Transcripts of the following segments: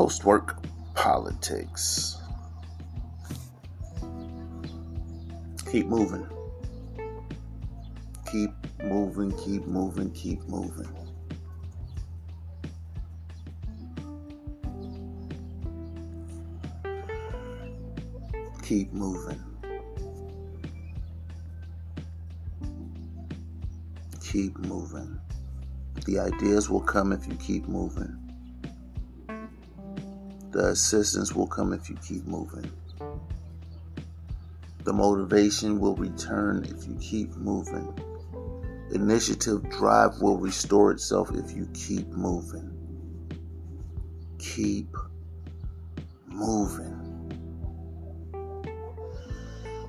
Post work politics. Keep moving. Keep moving, keep moving, keep moving. Keep moving. Keep moving. The ideas will come if you keep moving. The assistance will come if you keep moving. The motivation will return if you keep moving. Initiative drive will restore itself if you keep moving. Keep moving.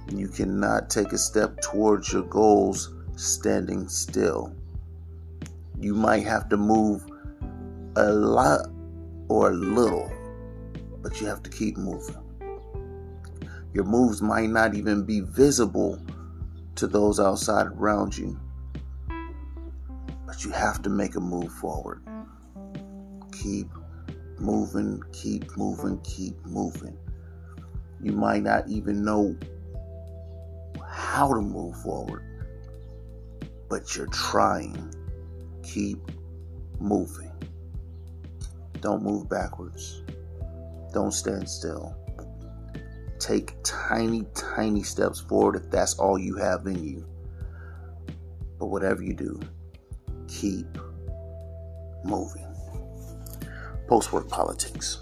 You cannot take a step towards your goals standing still. You might have to move a lot or a little, but you have to keep moving. Your moves might not even be visible to those outside around you, but you have to make a move forward. Keep moving, keep moving, keep moving. You might not even know how to move forward, but you're trying. Keep moving. Don't move backwards. Don't stand still. Take tiny, tiny steps forward if that's all you have in you. But whatever you do, keep moving. Post work politics.